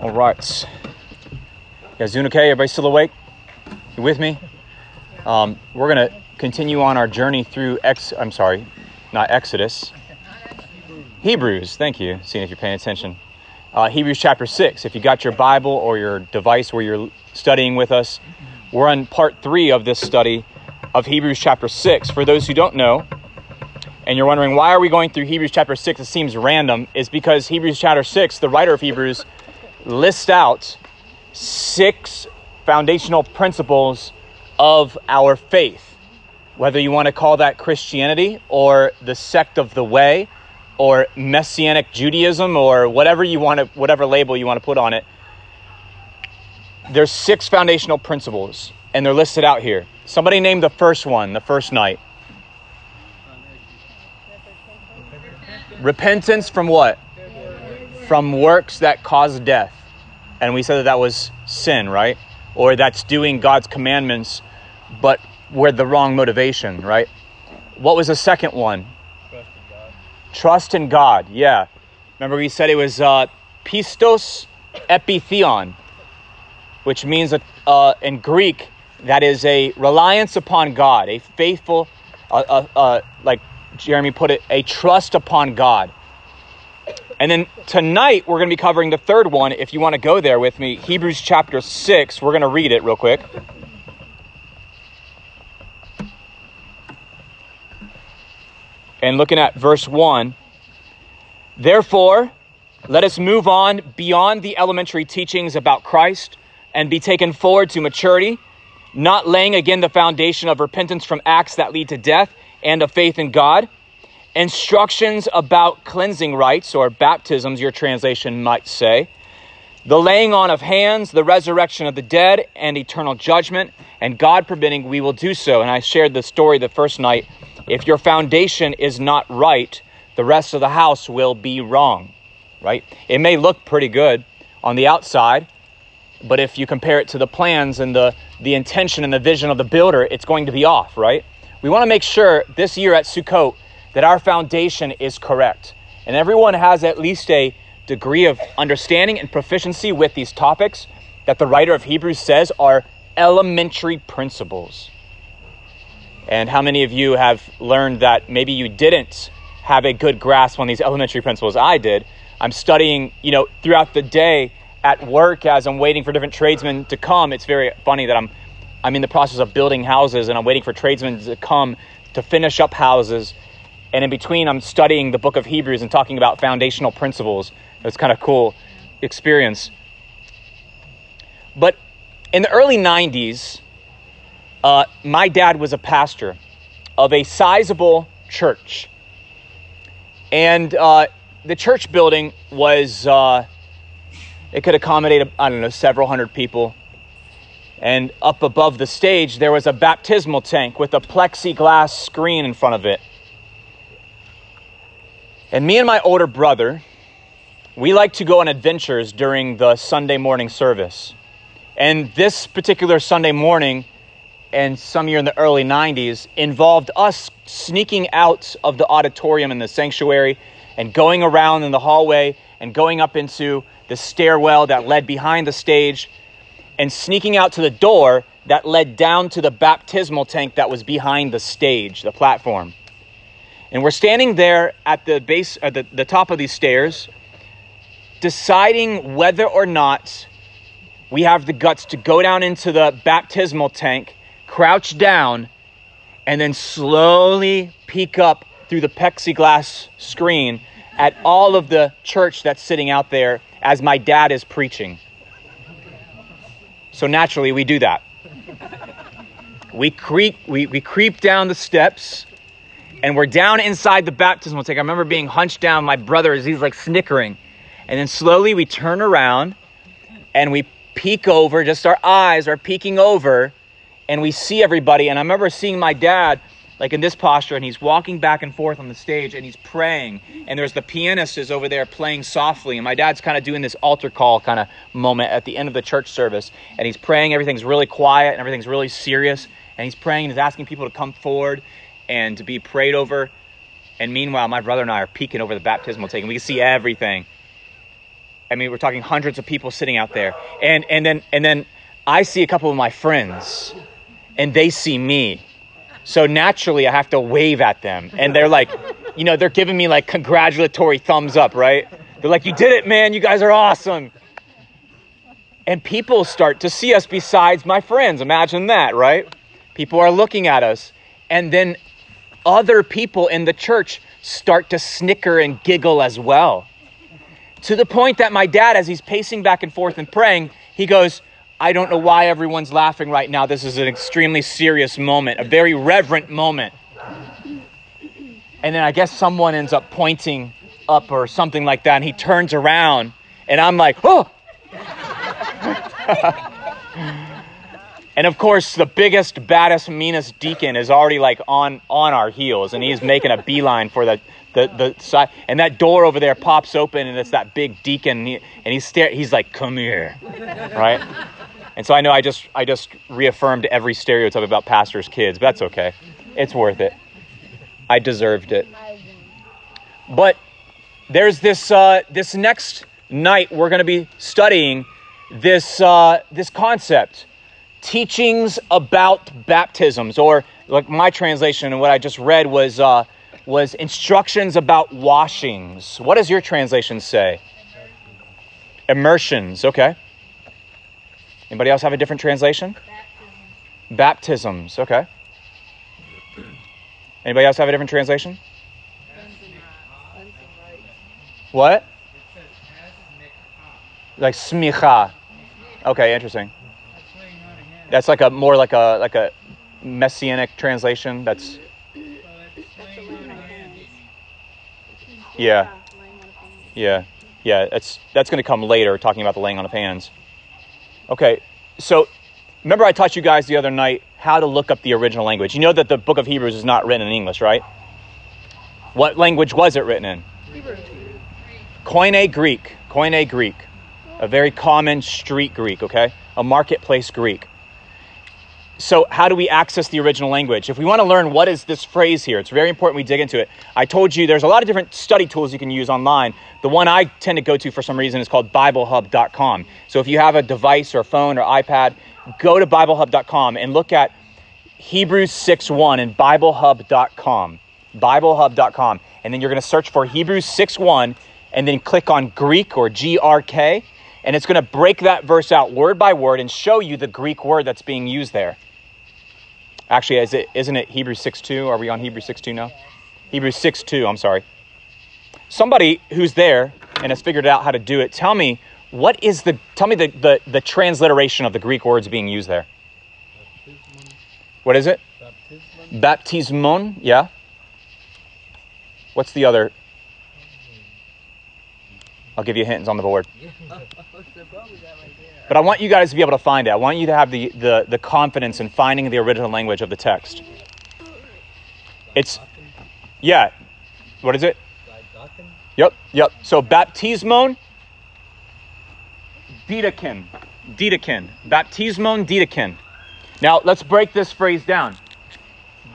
All right. Guys doing okay? Everybody still awake? You with me? Um, we're gonna continue on our journey through Ex. I'm sorry, not Exodus. Hebrews. Thank you. Seeing if you're paying attention. Uh, Hebrews chapter six. If you got your Bible or your device where you're studying with us, we're on part three of this study of Hebrews chapter six. For those who don't know, and you're wondering why are we going through Hebrews chapter 6 it seems random is because Hebrews chapter 6 the writer of Hebrews lists out six foundational principles of our faith. Whether you want to call that Christianity or the sect of the way or messianic Judaism or whatever you want to whatever label you want to put on it there's six foundational principles and they're listed out here. Somebody named the first one the first night. Repentance from what? From works that cause death. And we said that that was sin, right? Or that's doing God's commandments, but with the wrong motivation, right? What was the second one? Trust in God. Trust in God, yeah. Remember, we said it was uh, pistos epitheon, which means uh, in Greek that is a reliance upon God, a faithful, uh, uh, uh like Jeremy put it, a trust upon God. And then tonight we're going to be covering the third one. If you want to go there with me, Hebrews chapter 6, we're going to read it real quick. And looking at verse 1, therefore, let us move on beyond the elementary teachings about Christ and be taken forward to maturity, not laying again the foundation of repentance from acts that lead to death and of faith in God. Instructions about cleansing rites or baptisms, your translation might say. The laying on of hands, the resurrection of the dead, and eternal judgment. And God permitting, we will do so. And I shared the story the first night. If your foundation is not right, the rest of the house will be wrong, right? It may look pretty good on the outside, but if you compare it to the plans and the, the intention and the vision of the builder, it's going to be off, right? We want to make sure this year at Sukkot that our foundation is correct. And everyone has at least a degree of understanding and proficiency with these topics that the writer of Hebrews says are elementary principles. And how many of you have learned that maybe you didn't have a good grasp on these elementary principles? I did. I'm studying, you know, throughout the day at work as I'm waiting for different tradesmen to come. It's very funny that I'm I'm in the process of building houses and I'm waiting for tradesmen to come to finish up houses. And in between, I'm studying the book of Hebrews and talking about foundational principles. It's kind of cool experience. But in the early 90s, uh, my dad was a pastor of a sizable church. And uh, the church building was, uh, it could accommodate, I don't know, several hundred people. And up above the stage, there was a baptismal tank with a plexiglass screen in front of it. And me and my older brother, we like to go on adventures during the Sunday morning service. And this particular Sunday morning, and some year in the early 90s, involved us sneaking out of the auditorium in the sanctuary and going around in the hallway and going up into the stairwell that led behind the stage and sneaking out to the door that led down to the baptismal tank that was behind the stage, the platform. And we're standing there at the base, at the, the top of these stairs, deciding whether or not we have the guts to go down into the baptismal tank, crouch down, and then slowly peek up through the plexiglass screen at all of the church that's sitting out there as my dad is preaching. So naturally, we do that. We creep, we, we creep down the steps and we're down inside the baptismal tank. I remember being hunched down. My brother is he's like snickering. And then slowly we turn around and we peek over, just our eyes are peeking over, and we see everybody. And I remember seeing my dad like in this posture, and he's walking back and forth on the stage and he's praying. And there's the pianist is over there playing softly, and my dad's kind of doing this altar call kind of moment at the end of the church service, and he's praying. Everything's really quiet and everything's really serious, and he's praying and he's asking people to come forward and to be prayed over. And meanwhile, my brother and I are peeking over the baptismal tank, we can see everything. I mean, we're talking hundreds of people sitting out there. And, and, then, and then I see a couple of my friends, and they see me. So naturally, I have to wave at them. And they're like, you know, they're giving me like congratulatory thumbs up, right? They're like, you did it, man. You guys are awesome. And people start to see us besides my friends. Imagine that, right? People are looking at us. And then other people in the church start to snicker and giggle as well. To the point that my dad, as he's pacing back and forth and praying, he goes, I don't know why everyone's laughing right now. This is an extremely serious moment, a very reverent moment. And then I guess someone ends up pointing up or something like that, and he turns around, and I'm like, oh! and of course, the biggest, baddest, meanest deacon is already like on on our heels, and he's making a beeline for the the the side. And that door over there pops open, and it's that big deacon, and, he, and he's stare, He's like, "Come here," right? And so I know I just I just reaffirmed every stereotype about pastors' kids, but that's okay. It's worth it. I deserved it. But there's this uh, this next night we're going to be studying this uh, this concept, teachings about baptisms, or like my translation and what I just read was uh, was instructions about washings. What does your translation say? Immersions. Okay. Anybody else have a different translation? Baptisms. Baptisms. Okay. Anybody else have a different translation? What? Like smicha. Okay, interesting. That's like a more like a like a messianic translation. That's yeah, yeah, yeah. That's that's going to come later, talking about the laying on of hands. Okay, so remember I taught you guys the other night how to look up the original language. You know that the book of Hebrews is not written in English, right? What language was it written in? Hebrew. Koine Greek. Koine Greek. A very common street Greek, okay? A marketplace Greek. So, how do we access the original language? If we want to learn what is this phrase here, it's very important we dig into it. I told you there's a lot of different study tools you can use online. The one I tend to go to for some reason is called BibleHub.com. So, if you have a device or a phone or iPad, go to BibleHub.com and look at Hebrews 6.1 in BibleHub.com. BibleHub.com. And then you're going to search for Hebrews 6.1 and then click on Greek or GRK. And it's going to break that verse out word by word and show you the Greek word that's being used there. Actually, is it, isn't it Hebrews 6.2? Are we on Hebrews 6.2 now? Hebrews 6.2, I'm sorry. Somebody who's there and has figured out how to do it, tell me, what is the, tell me the, the, the transliteration of the Greek words being used there. What is it? Baptismon. Baptismon, yeah. What's the other? I'll give you hints on the board. But I want you guys to be able to find it. I want you to have the, the, the confidence in finding the original language of the text. It's, yeah. What is it? Yep, yep. So baptismon, didakin, didakin, baptismon, didakin. Now let's break this phrase down.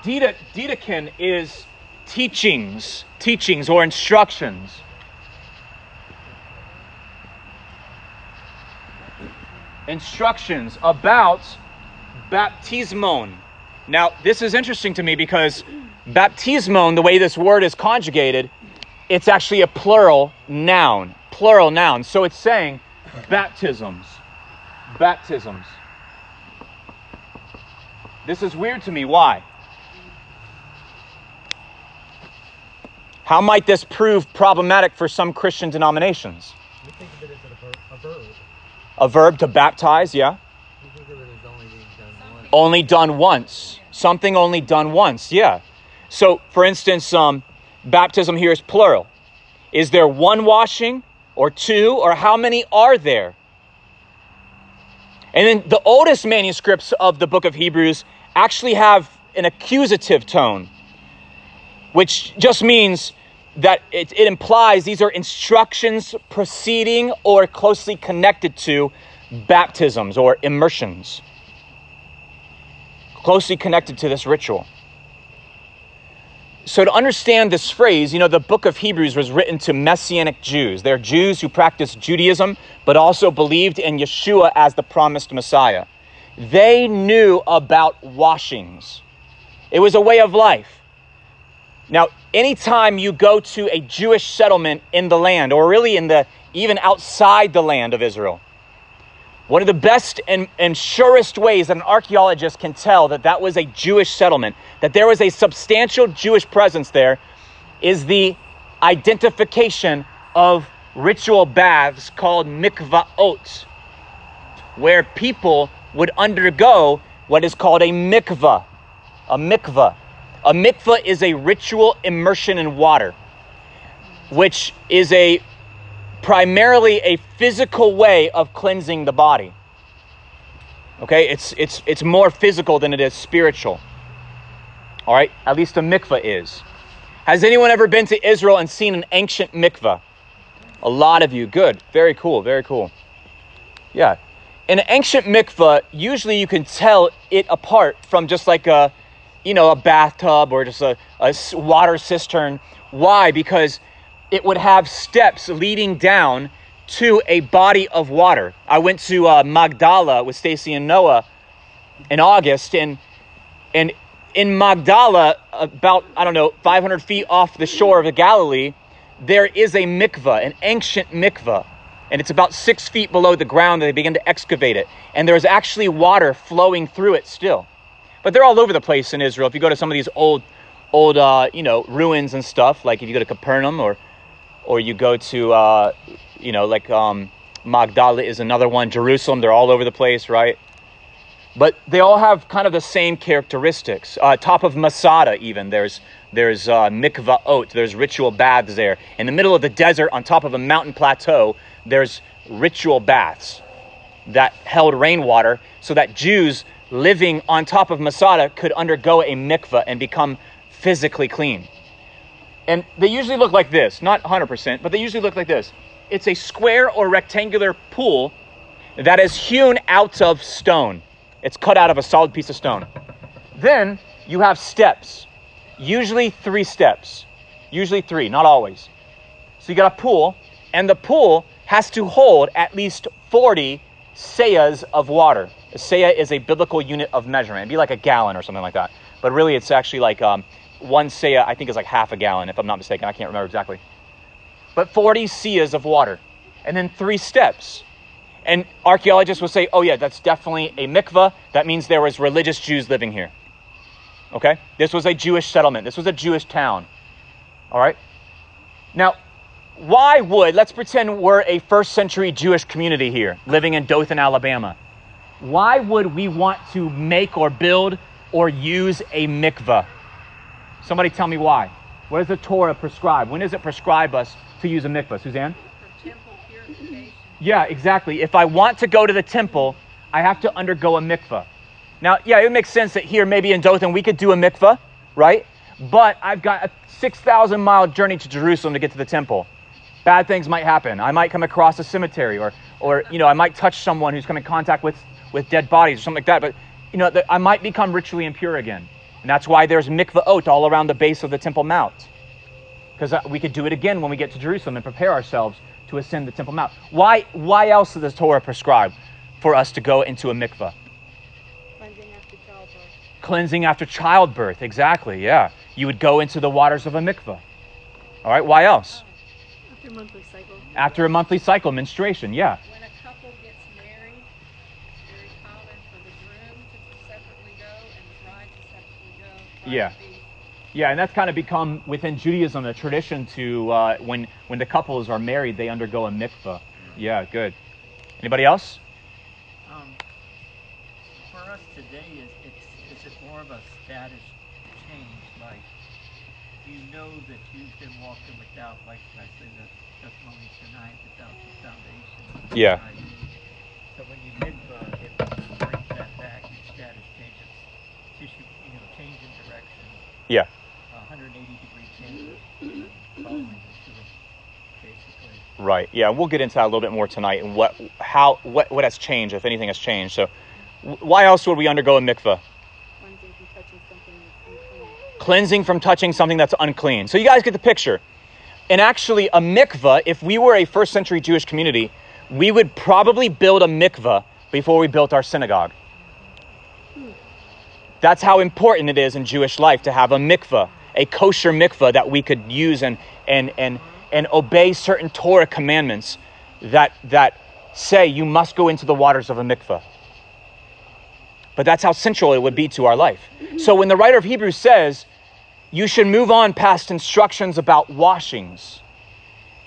Didakin is teachings, teachings or instructions. Instructions about baptismon. Now, this is interesting to me because baptismon, the way this word is conjugated, it's actually a plural noun. Plural noun. So it's saying baptisms. Baptisms. This is weird to me. Why? How might this prove problematic for some Christian denominations? We think of it as a, a verb. A verb to baptize, yeah? Only done once. Something only done once, yeah. So, for instance, um, baptism here is plural. Is there one washing or two, or how many are there? And then the oldest manuscripts of the book of Hebrews actually have an accusative tone, which just means that it, it implies these are instructions preceding or closely connected to baptisms or immersions, closely connected to this ritual. so to understand this phrase, you know, the book of Hebrews was written to Messianic Jews. They're Jews who practiced Judaism, but also believed in Yeshua as the promised Messiah. They knew about washings. It was a way of life. Now, anytime you go to a Jewish settlement in the land, or really in the even outside the land of Israel, one of the best and, and surest ways that an archaeologist can tell that that was a Jewish settlement, that there was a substantial Jewish presence there, is the identification of ritual baths called mikvaot, where people would undergo what is called a mikvah. A mikvah. A mikvah is a ritual immersion in water, which is a primarily a physical way of cleansing the body. Okay, it's it's it's more physical than it is spiritual. All right, at least a mikvah is. Has anyone ever been to Israel and seen an ancient mikvah? A lot of you. Good. Very cool. Very cool. Yeah. In an ancient mikvah, usually you can tell it apart from just like a, you know, a bathtub or just a, a water cistern. Why? Because it would have steps leading down to a body of water. I went to uh, Magdala with Stacy and Noah in August, and and in Magdala, about I don't know 500 feet off the shore of the Galilee, there is a mikvah, an ancient mikvah, and it's about six feet below the ground. They begin to excavate it, and there's actually water flowing through it still. But they're all over the place in Israel. If you go to some of these old, old, uh, you know, ruins and stuff, like if you go to Capernaum or or you go to, uh, you know, like um, Magdala is another one, Jerusalem, they're all over the place, right? But they all have kind of the same characteristics. Uh, top of Masada, even, there's, there's uh, mikvaot, there's ritual baths there. In the middle of the desert, on top of a mountain plateau, there's ritual baths that held rainwater so that Jews living on top of Masada could undergo a mikvah and become physically clean. And they usually look like this, not 100%, but they usually look like this. It's a square or rectangular pool that is hewn out of stone. It's cut out of a solid piece of stone. Then you have steps, usually three steps, usually three, not always. So you got a pool, and the pool has to hold at least 40 seahs of water. Seah is a biblical unit of measurement. It'd be like a gallon or something like that. But really, it's actually like um, one seah, I think, is like half a gallon, if I'm not mistaken. I can't remember exactly. But 40 seahs of water, and then three steps. And archaeologists will say, oh, yeah, that's definitely a mikvah. That means there was religious Jews living here. Okay? This was a Jewish settlement, this was a Jewish town. All right? Now, why would, let's pretend we're a first century Jewish community here, living in Dothan, Alabama. Why would we want to make or build or use a mikvah? Somebody tell me why. What does the Torah prescribe? When does it prescribe us to use a mikvah? Suzanne? For temple purification. Yeah, exactly. If I want to go to the temple, I have to undergo a mikvah. Now, yeah, it makes sense that here, maybe in Dothan, we could do a mikvah, right? But I've got a 6,000 mile journey to Jerusalem to get to the temple. Bad things might happen. I might come across a cemetery, or, or you know, I might touch someone who's come in contact with, with dead bodies or something like that. But, you know, I might become ritually impure again. And that's why there's mikvaot all around the base of the Temple Mount. Because uh, we could do it again when we get to Jerusalem and prepare ourselves to ascend the Temple Mount. Why, why else does the Torah prescribe for us to go into a mikvah? Cleansing after childbirth. Cleansing after childbirth, exactly, yeah. You would go into the waters of a mikvah. All right, why else? After monthly cycle. After a monthly cycle, menstruation, yeah. When a couple gets married, it's very common for the groom to separately go and the bride to separately go. Bride Yeah. Yeah, and that's kind of become within Judaism a tradition to uh, when when the couples are married, they undergo a mikvah. Yeah, good. Anybody else? Um, for us today, is, it's, is it more of a status change? Like, you know that you've been walking without, like I say, the testimony tonight, without the foundation. Yeah. So when you mikvah, it brings that back, your status changes, tissue, you know, change in direction, Yeah. 180 degree change, following Yeshua, basically. Right. Yeah, we'll get into that a little bit more tonight and what how what what has changed if anything has changed. So, why else would we undergo a mikvah? Cleansing from touching something unclean. cleansing from touching something that's unclean. So you guys get the picture. And actually, a mikvah, if we were a first century Jewish community, we would probably build a mikvah before we built our synagogue. Hmm. That's how important it is in Jewish life to have a mikvah, a kosher mikvah that we could use and, and, and, and obey certain Torah commandments that, that say you must go into the waters of a mikvah. But that's how central it would be to our life. So when the writer of Hebrews says, you should move on past instructions about washings,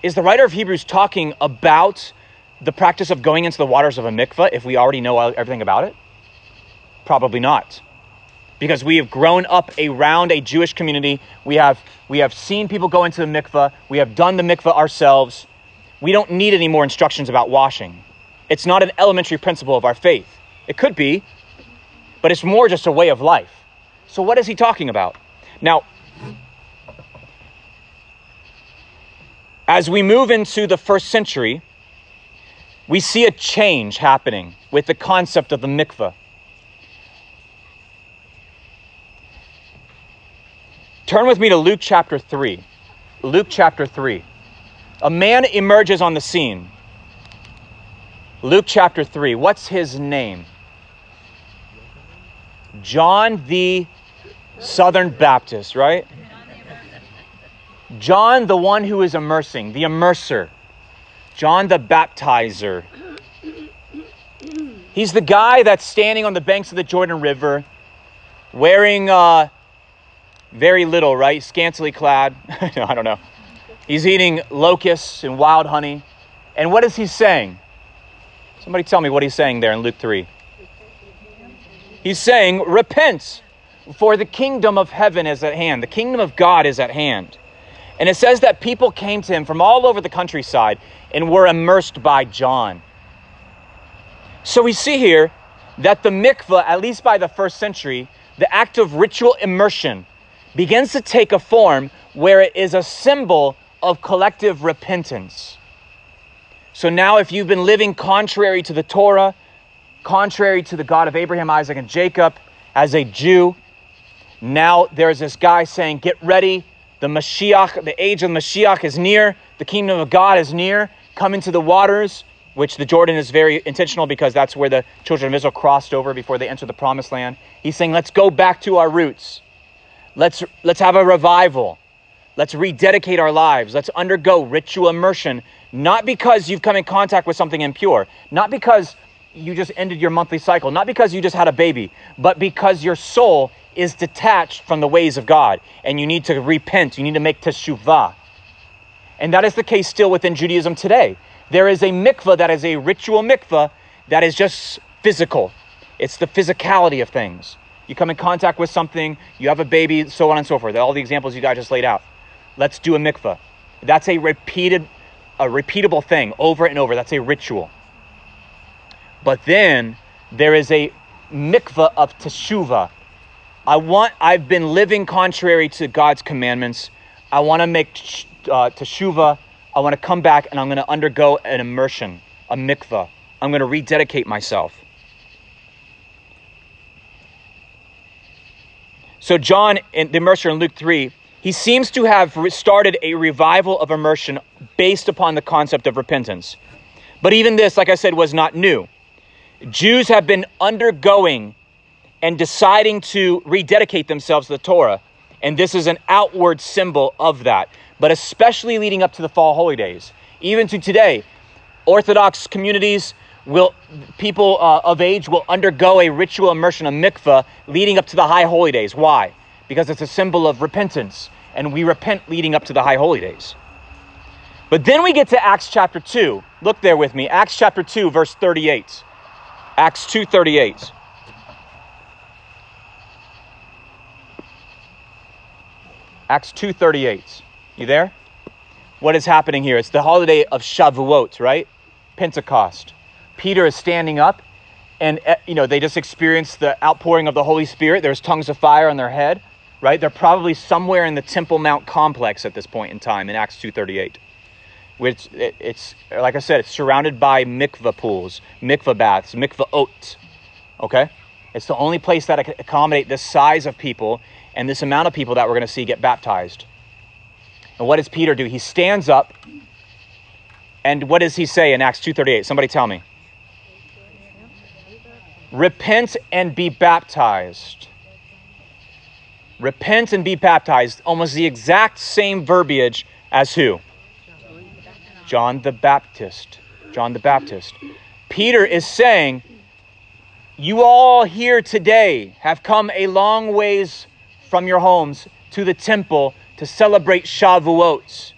is the writer of Hebrews talking about the practice of going into the waters of a mikvah if we already know everything about it? Probably not. Because we have grown up around a Jewish community. We have, we have seen people go into the mikvah. We have done the mikvah ourselves. We don't need any more instructions about washing. It's not an elementary principle of our faith. It could be, but it's more just a way of life. So, what is he talking about? Now, as we move into the first century, we see a change happening with the concept of the mikveh. Turn with me to Luke chapter 3. Luke chapter 3. A man emerges on the scene. Luke chapter 3. What's his name? John the Southern Baptist, right? John, the one who is immersing, the immerser. John the baptizer. He's the guy that's standing on the banks of the Jordan River, wearing uh, very little, right? Scantily clad. no, I don't know. He's eating locusts and wild honey. And what is he saying? Somebody tell me what he's saying there in Luke 3. He's saying, Repent, for the kingdom of heaven is at hand. The kingdom of God is at hand. And it says that people came to him from all over the countryside and were immersed by John. So we see here that the mikvah, at least by the first century, the act of ritual immersion begins to take a form where it is a symbol of collective repentance. So now, if you've been living contrary to the Torah, contrary to the God of Abraham, Isaac, and Jacob as a Jew. Now there's this guy saying, Get ready. The Mashiach, the age of Mashiach is near. The kingdom of God is near. Come into the waters, which the Jordan is very intentional because that's where the children of Israel crossed over before they entered the promised land. He's saying, Let's go back to our roots. Let's, let's have a revival. Let's rededicate our lives. Let's undergo ritual immersion, not because you've come in contact with something impure, not because you just ended your monthly cycle, not because you just had a baby, but because your soul is detached from the ways of God and you need to repent, you need to make teshuvah. And that is the case still within Judaism today. There is a mikvah that is a ritual mikvah that is just physical. It's the physicality of things. You come in contact with something, you have a baby, so on and so forth. All the examples you guys just laid out. Let's do a mikvah. That's a repeated, a repeatable thing over and over. That's a ritual. But then there is a mikvah of teshuva. I want. I've been living contrary to God's commandments. I want to make uh, teshuva. I want to come back and I'm going to undergo an immersion, a mikvah. I'm going to rededicate myself. So John, in the immersion in Luke three, he seems to have started a revival of immersion based upon the concept of repentance. But even this, like I said, was not new. Jews have been undergoing and deciding to rededicate themselves to the Torah. And this is an outward symbol of that, but especially leading up to the fall holy days. Even to today, Orthodox communities will, people uh, of age will undergo a ritual immersion, a mikvah, leading up to the high holy days. Why? Because it's a symbol of repentance, and we repent leading up to the high holy days. But then we get to Acts chapter 2. Look there with me. Acts chapter 2, verse 38. Acts 2:38. Acts 2:38. You there? What is happening here? It's the holiday of Shavuot, right? Pentecost. Peter is standing up and eh, you know, they just experienced the outpouring of the Holy Spirit. There's tongues of fire on their head, right? They're probably somewhere in the Temple Mount complex at this point in time in Acts 2:38 which it's like I said, it's surrounded by mikvah pools, mikvah baths, mikvaot. Okay, it's the only place that can accommodate this size of people, and this amount of people that we're going to see get baptized. And what does Peter do? He stands up and what does he say in Acts 2:38? Somebody tell me. Repent and be baptized. Repent and be baptized. Almost the exact same verbiage as who? John the Baptist. John the Baptist. Peter is saying, You all here today have come a long ways from your homes to the temple to celebrate Shavuot.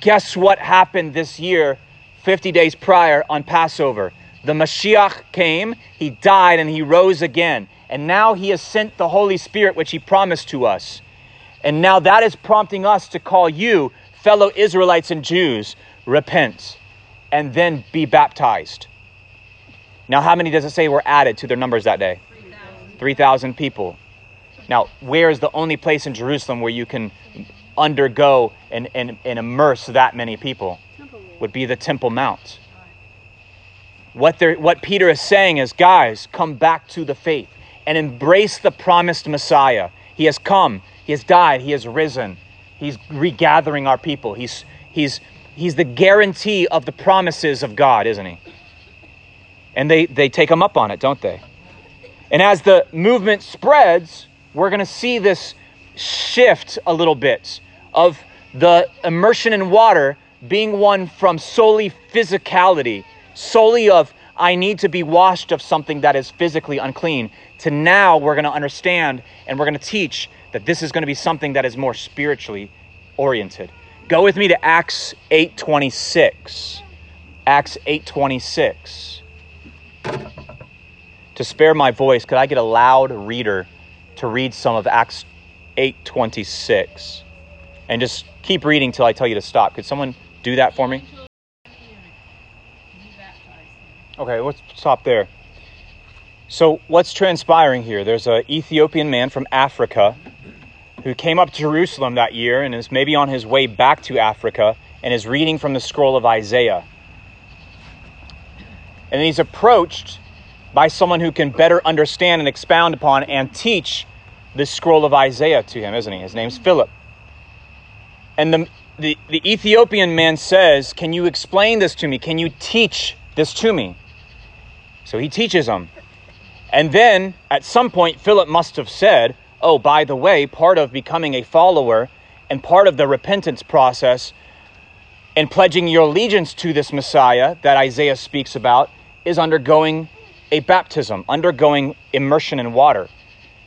Guess what happened this year, 50 days prior on Passover? The Mashiach came, he died, and he rose again. And now he has sent the Holy Spirit, which he promised to us. And now that is prompting us to call you, fellow Israelites and Jews, repent and then be baptized. Now, how many does it say were added to their numbers that day? 3,000 people. Now, where is the only place in Jerusalem where you can undergo and, and, and immerse that many people? Would be the Temple Mount. What, what Peter is saying is, guys, come back to the faith and embrace the promised Messiah. He has come, He has died, He has risen. He's regathering our people. He's, he's, he's the guarantee of the promises of God, isn't He? And they, they take Him up on it, don't they? And as the movement spreads, we're going to see this shift a little bit of the immersion in water being one from solely physicality, solely of I need to be washed of something that is physically unclean, to now we're going to understand and we're going to teach that this is going to be something that is more spiritually oriented. Go with me to Acts 8:26. Acts 8:26. To spare my voice, could I get a loud reader to read some of Acts 8:26? And just keep reading till I tell you to stop. Could someone do that for me? Okay, let's stop there. So, what's transpiring here? There's an Ethiopian man from Africa who came up to Jerusalem that year and is maybe on his way back to Africa and is reading from the scroll of Isaiah. And he's approached by someone who can better understand and expound upon and teach the scroll of Isaiah to him, isn't he? His name's Philip. And the, the, the Ethiopian man says, Can you explain this to me? Can you teach this to me? So he teaches them. And then at some point, Philip must have said, Oh, by the way, part of becoming a follower and part of the repentance process and pledging your allegiance to this Messiah that Isaiah speaks about is undergoing a baptism, undergoing immersion in water.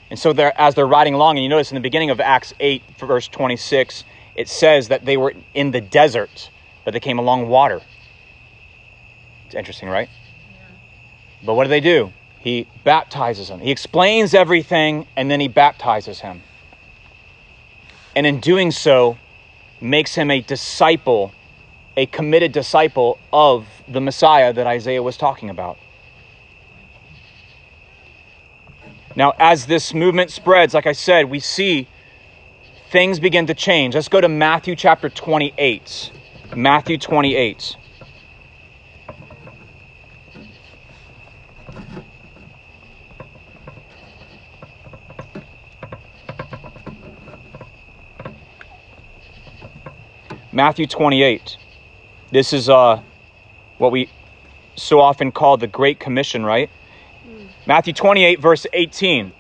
And so they're, as they're riding along, and you notice in the beginning of Acts 8, verse 26, it says that they were in the desert, but they came along water. It's interesting, right? But what do they do? He baptizes him. He explains everything and then he baptizes him. And in doing so, makes him a disciple, a committed disciple of the Messiah that Isaiah was talking about. Now, as this movement spreads, like I said, we see things begin to change. Let's go to Matthew chapter 28. Matthew 28. Matthew 28. This is uh, what we so often call the Great Commission, right? Matthew 28, verse 18.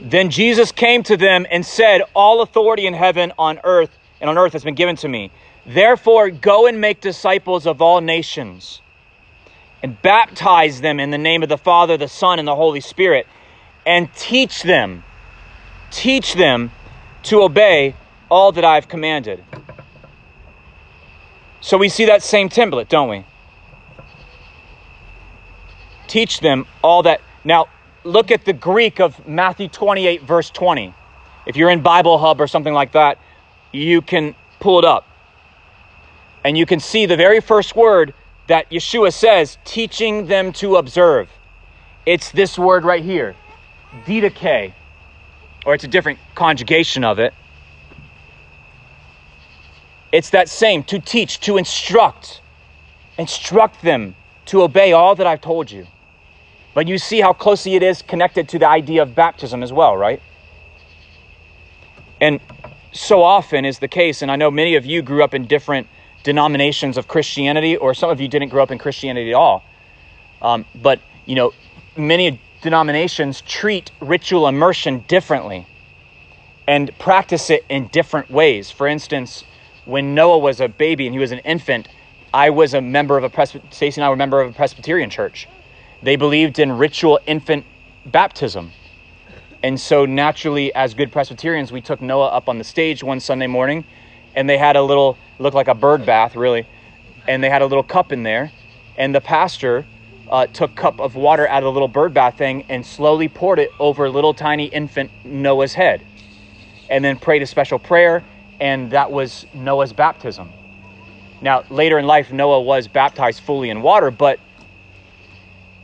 Then Jesus came to them and said, All authority in heaven, on earth, and on earth has been given to me. Therefore, go and make disciples of all nations and baptize them in the name of the Father, the Son, and the Holy Spirit, and teach them, teach them to obey all that I've commanded. So we see that same template, don't we? Teach them all that. Now, look at the Greek of Matthew 28, verse 20. If you're in Bible Hub or something like that, you can pull it up. And you can see the very first word that Yeshua says, teaching them to observe. It's this word right here, didache, or it's a different conjugation of it. It's that same to teach, to instruct. Instruct them to obey all that I've told you. But you see how closely it is connected to the idea of baptism as well, right? And so often is the case, and I know many of you grew up in different denominations of Christianity, or some of you didn't grow up in Christianity at all. Um, but, you know, many denominations treat ritual immersion differently and practice it in different ways. For instance, when Noah was a baby and he was an infant, I was a member of a Presby- Stacy and I were a member of a Presbyterian church. They believed in ritual infant baptism. And so naturally, as good Presbyterians, we took Noah up on the stage one Sunday morning and they had a little, looked like a bird bath, really. And they had a little cup in there. And the pastor uh, took cup of water out of the little bird bath thing and slowly poured it over little tiny infant Noah's head. And then prayed a special prayer. And that was Noah's baptism. Now, later in life, Noah was baptized fully in water, but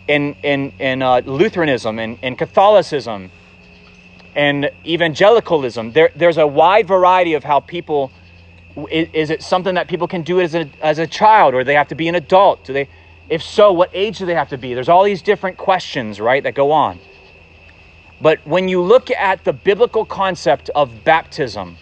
in, in, in uh, Lutheranism and in, in Catholicism and evangelicalism, there, there's a wide variety of how people is, is, it something that people can do as a, as a child or they have to be an adult? Do they if so what age do they have to be? There's all these different questions right that go on. But when you look at the biblical concept of baptism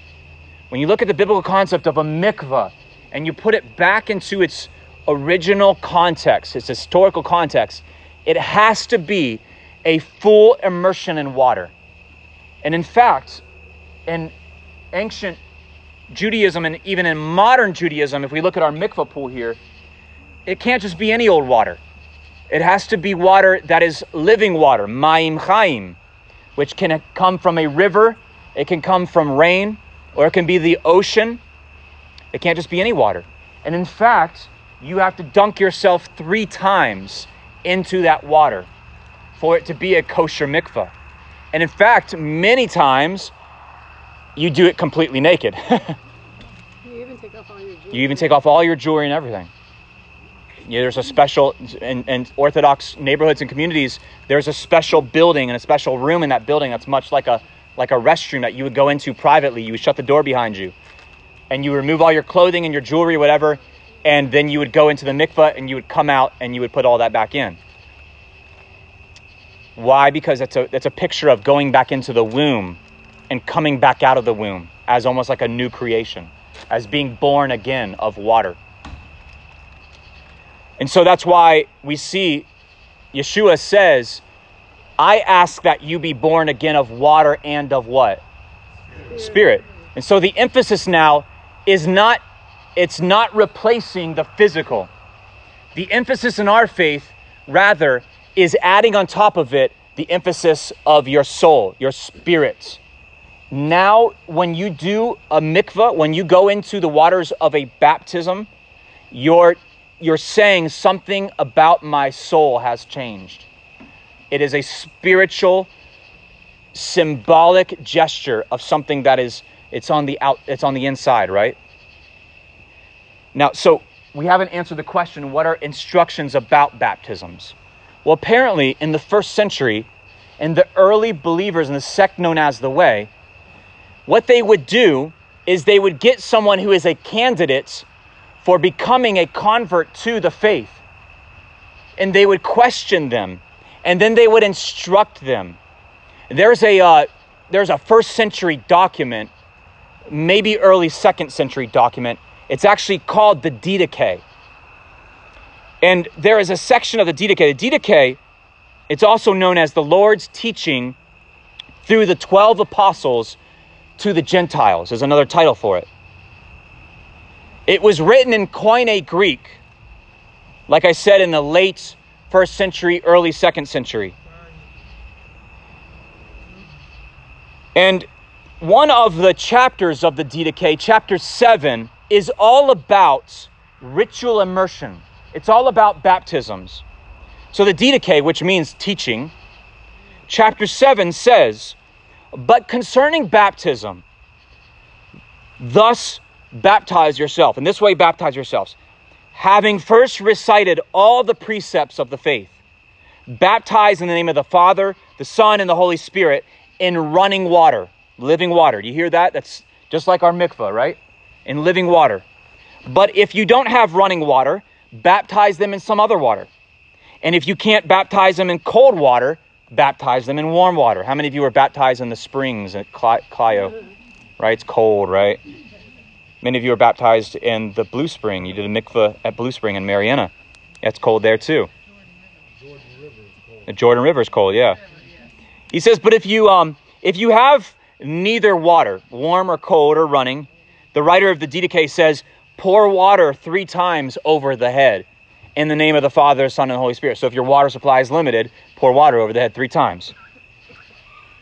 when you look at the biblical concept of a mikvah and you put it back into its original context its historical context it has to be a full immersion in water and in fact in ancient Judaism and even in modern Judaism, if we look at our mikvah pool here, it can't just be any old water. It has to be water that is living water, ma'im chaim, which can come from a river, it can come from rain, or it can be the ocean. It can't just be any water. And in fact, you have to dunk yourself three times into that water for it to be a kosher mikvah. And in fact, many times you do it completely naked. You even take off all your jewelry. you even take off all your jewelry and everything. Yeah, there's a special in, in Orthodox neighborhoods and communities. There's a special building and a special room in that building that's much like a like a restroom that you would go into privately. You would shut the door behind you, and you remove all your clothing and your jewelry, whatever, and then you would go into the mikvah and you would come out and you would put all that back in. Why? Because it's a it's a picture of going back into the womb and coming back out of the womb as almost like a new creation, as being born again of water. And so that's why we see Yeshua says, I ask that you be born again of water and of what? Spirit. And so the emphasis now is not it's not replacing the physical. The emphasis in our faith rather is adding on top of it the emphasis of your soul, your spirit. Now, when you do a mikvah, when you go into the waters of a baptism, you're, you're saying something about my soul has changed. It is a spiritual, symbolic gesture of something that is, it's on the out, it's on the inside, right? Now, so we haven't answered the question what are instructions about baptisms? Well, apparently, in the first century, in the early believers in the sect known as the Way, what they would do is they would get someone who is a candidate for becoming a convert to the faith. And they would question them, and then they would instruct them. There's a, uh, there's a first century document, maybe early second century document. It's actually called the Didache. And there is a section of the Didache. The Didache, it's also known as the Lord's teaching through the 12 apostles to the Gentiles, is another title for it. It was written in Koine Greek, like I said, in the late first century, early second century. And one of the chapters of the Didache, chapter 7, is all about ritual immersion. It's all about baptisms. So the Didache, which means teaching, chapter 7 says, But concerning baptism, thus baptize yourself. In this way, baptize yourselves. Having first recited all the precepts of the faith, baptize in the name of the Father, the Son, and the Holy Spirit in running water, living water. Do you hear that? That's just like our mikvah, right? In living water. But if you don't have running water, baptize them in some other water. And if you can't baptize them in cold water, baptize them in warm water. How many of you were baptized in the springs at Cli- Clio? right? It's cold, right? Many of you are baptized in the Blue Spring. You did a mikveh at Blue Spring in Marianna. That's cold there too. Jordan River is cold. The Jordan River is cold, yeah. He says, but if you um if you have neither water, warm or cold or running, the writer of the Didache says, pour water three times over the head in the name of the Father, Son, and Holy Spirit. So if your water supply is limited, pour water over the head three times.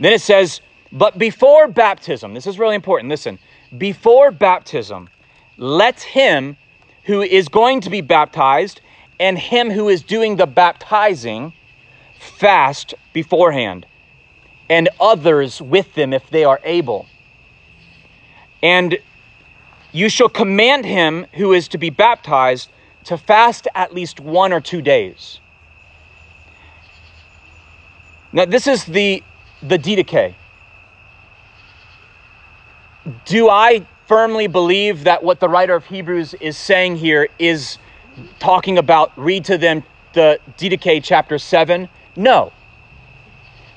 Then it says, but before baptism, this is really important. Listen, before baptism, let him who is going to be baptized and him who is doing the baptizing fast beforehand, and others with them if they are able. And you shall command him who is to be baptized to fast at least one or two days. Now, this is the, the Didache. Do I firmly believe that what the writer of Hebrews is saying here is talking about read to them the Didache chapter 7? No.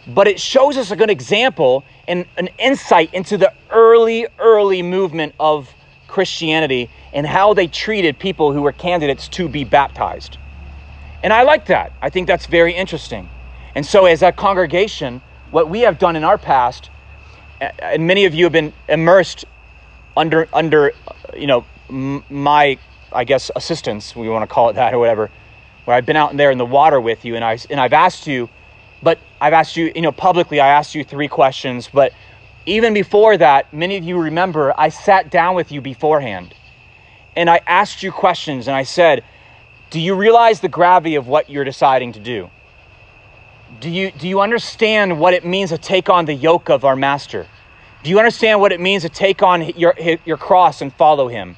But it shows us a good example and an insight into the early, early movement of Christianity and how they treated people who were candidates to be baptized. And I like that. I think that's very interesting. And so, as a congregation, what we have done in our past, and many of you have been immersed under, under you know, my, I guess, assistance, we want to call it that or whatever, where I've been out there in the water with you and, I, and I've asked you, but I've asked you, you know, publicly, I asked you three questions, but even before that, many of you remember I sat down with you beforehand and I asked you questions and I said, Do you realize the gravity of what you're deciding to do? Do you, do you understand what it means to take on the yoke of our master? Do you understand what it means to take on your, your cross and follow him?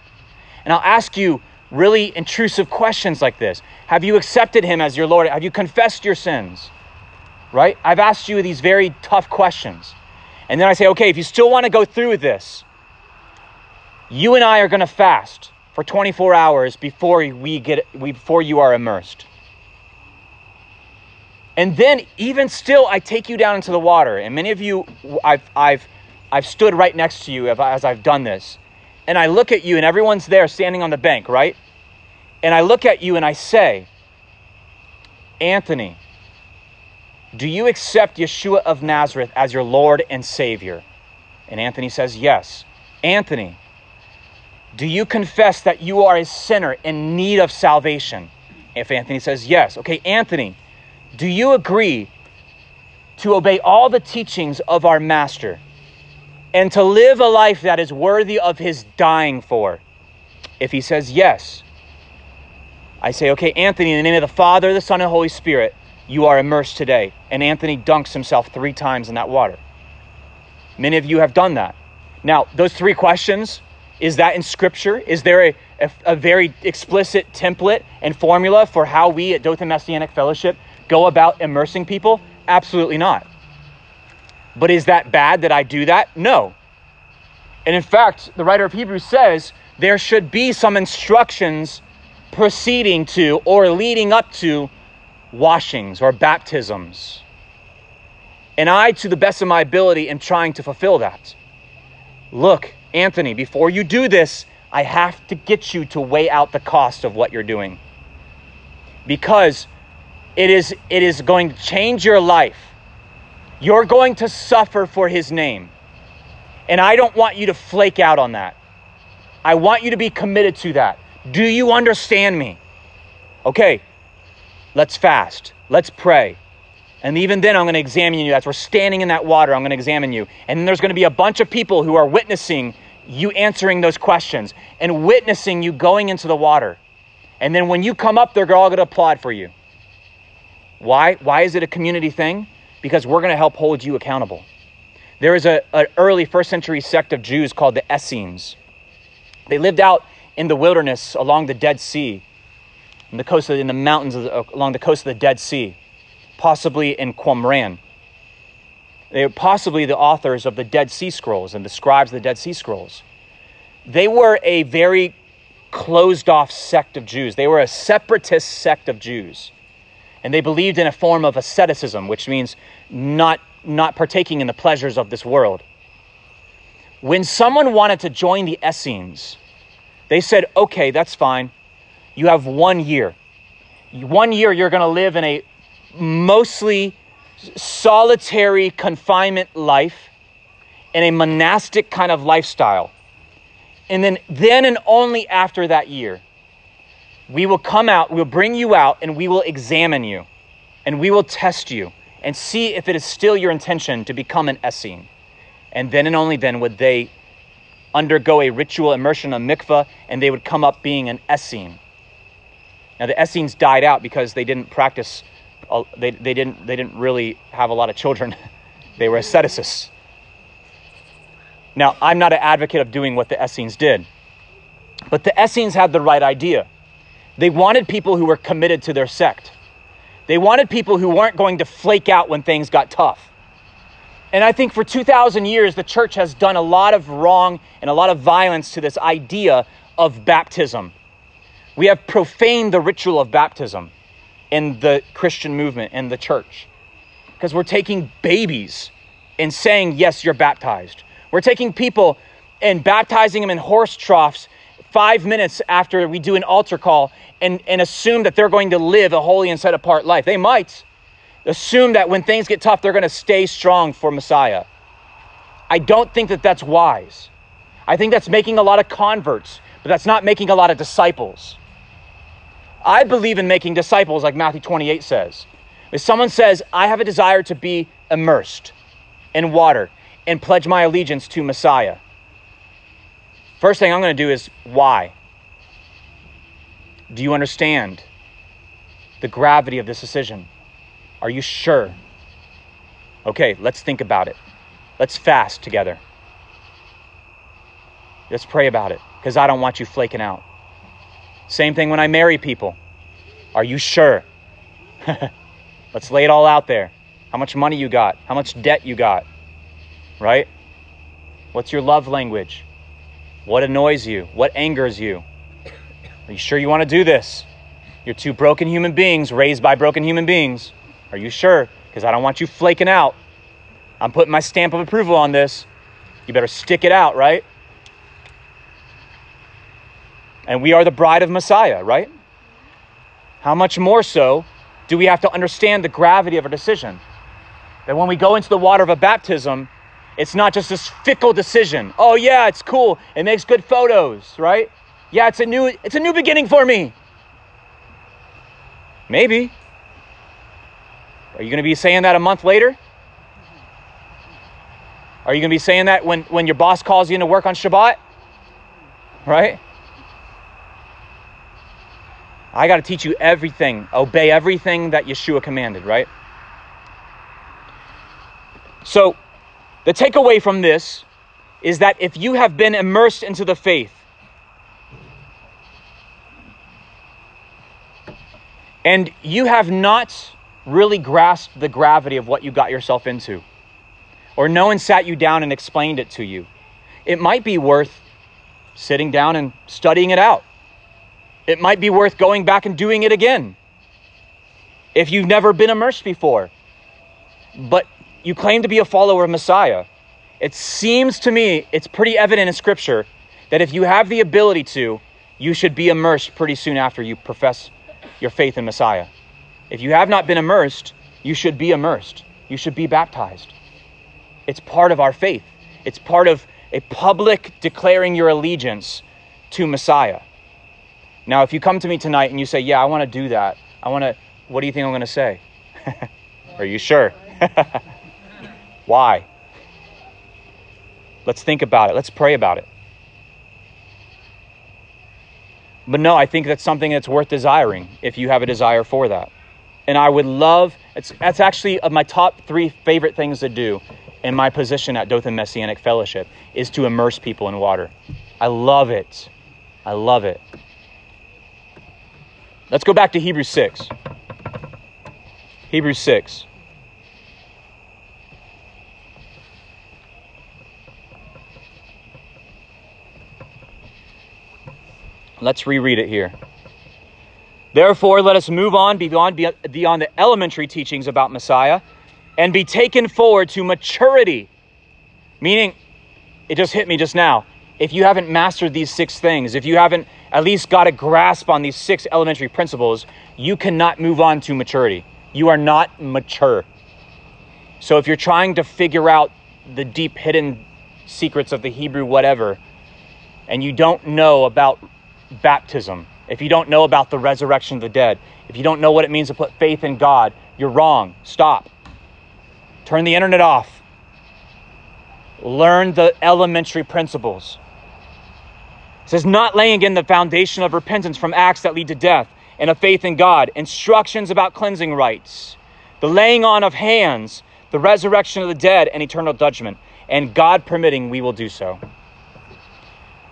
And I'll ask you really intrusive questions like this Have you accepted him as your Lord? Have you confessed your sins? Right? I've asked you these very tough questions. And then I say, okay, if you still want to go through with this, you and I are going to fast for 24 hours before we get before you are immersed. And then even still I take you down into the water. And many of you I've I've I've stood right next to you as I've done this. And I look at you and everyone's there standing on the bank, right? And I look at you and I say, Anthony, do you accept Yeshua of Nazareth as your Lord and Savior? And Anthony says, Yes. Anthony, do you confess that you are a sinner in need of salvation? If Anthony says yes, okay, Anthony, do you agree to obey all the teachings of our Master and to live a life that is worthy of his dying for? If he says yes, I say, okay, Anthony, in the name of the Father, the Son, and Holy Spirit, you are immersed today. And Anthony dunks himself three times in that water. Many of you have done that. Now, those three questions is that in Scripture? Is there a, a, a very explicit template and formula for how we at Dothan Messianic Fellowship go about immersing people? Absolutely not. But is that bad that I do that? No. And in fact, the writer of Hebrews says there should be some instructions proceeding to or leading up to washings or baptisms. And I, to the best of my ability, am trying to fulfill that. Look, Anthony, before you do this, I have to get you to weigh out the cost of what you're doing. Because it is, it is going to change your life. You're going to suffer for his name. And I don't want you to flake out on that. I want you to be committed to that. Do you understand me? Okay, let's fast. Let's pray. And even then, I'm going to examine you. As we're standing in that water, I'm going to examine you. And then there's going to be a bunch of people who are witnessing you answering those questions and witnessing you going into the water. And then when you come up, they're all going to applaud for you. Why? Why is it a community thing? Because we're going to help hold you accountable. There is a, an early first century sect of Jews called the Essenes. They lived out in the wilderness along the Dead Sea, in the coast of, in the mountains the, along the coast of the Dead Sea, possibly in Qumran. They were possibly the authors of the Dead Sea Scrolls and the scribes of the Dead Sea Scrolls. They were a very closed off sect of Jews. They were a separatist sect of Jews. And they believed in a form of asceticism, which means not, not partaking in the pleasures of this world. when someone wanted to join the Essenes, they said, okay, that's fine. You have one year. One year you're going to live in a mostly solitary confinement life, in a monastic kind of lifestyle. And then, then and only after that year, we will come out, we'll bring you out, and we will examine you, and we will test you, and see if it is still your intention to become an Essene. And then and only then would they undergo a ritual immersion a mikveh, and they would come up being an Essene. Now the Essenes died out because they didn't practice. They, they didn't they didn't really have a lot of children. they were asceticists. Now I'm not an advocate of doing what the Essenes did, but the Essenes had the right idea. They wanted people who were committed to their sect. They wanted people who weren't going to flake out when things got tough. And I think for 2,000 years, the church has done a lot of wrong and a lot of violence to this idea of baptism. We have profaned the ritual of baptism in the Christian movement and the church because we're taking babies and saying, Yes, you're baptized. We're taking people and baptizing them in horse troughs five minutes after we do an altar call and, and assume that they're going to live a holy and set apart life. They might assume that when things get tough, they're going to stay strong for Messiah. I don't think that that's wise. I think that's making a lot of converts, but that's not making a lot of disciples. I believe in making disciples, like Matthew 28 says. If someone says, I have a desire to be immersed in water and pledge my allegiance to Messiah, first thing I'm going to do is why? Do you understand the gravity of this decision? Are you sure? Okay, let's think about it. Let's fast together. Let's pray about it because I don't want you flaking out. Same thing when I marry people. Are you sure? let's lay it all out there. How much money you got? How much debt you got? Right? What's your love language? What annoys you? What angers you? Are you sure you want to do this? You're two broken human beings raised by broken human beings. Are you sure? Because I don't want you flaking out. I'm putting my stamp of approval on this. You better stick it out, right? And we are the bride of Messiah, right? How much more so do we have to understand the gravity of our decision? That when we go into the water of a baptism, it's not just this fickle decision. Oh yeah, it's cool. It makes good photos, right? Yeah, it's a new it's a new beginning for me. Maybe. Are you going to be saying that a month later? Are you going to be saying that when, when your boss calls you into work on Shabbat? Right? I got to teach you everything, obey everything that Yeshua commanded, right? So, the takeaway from this is that if you have been immersed into the faith, and you have not really grasped the gravity of what you got yourself into, or no one sat you down and explained it to you, it might be worth sitting down and studying it out. It might be worth going back and doing it again. If you've never been immersed before, but you claim to be a follower of Messiah, it seems to me it's pretty evident in Scripture that if you have the ability to, you should be immersed pretty soon after you profess your faith in Messiah. If you have not been immersed, you should be immersed. You should be baptized. It's part of our faith, it's part of a public declaring your allegiance to Messiah. Now, if you come to me tonight and you say, Yeah, I want to do that, I want to, what do you think I'm going to say? Are you sure? Why? Let's think about it. Let's pray about it. But no, I think that's something that's worth desiring if you have a desire for that. And I would love, it's, that's actually of my top three favorite things to do in my position at Dothan Messianic Fellowship is to immerse people in water. I love it. I love it. Let's go back to Hebrews 6. Hebrews 6. Let's reread it here. Therefore, let us move on beyond, beyond the elementary teachings about Messiah and be taken forward to maturity. Meaning, it just hit me just now. If you haven't mastered these six things, if you haven't at least got a grasp on these six elementary principles, you cannot move on to maturity. You are not mature. So if you're trying to figure out the deep hidden secrets of the Hebrew whatever, and you don't know about baptism, if you don't know about the resurrection of the dead, if you don't know what it means to put faith in God, you're wrong. Stop. Turn the internet off. Learn the elementary principles. It says, not laying again the foundation of repentance from acts that lead to death and a faith in God, instructions about cleansing rites, the laying on of hands, the resurrection of the dead, and eternal judgment. And God permitting, we will do so.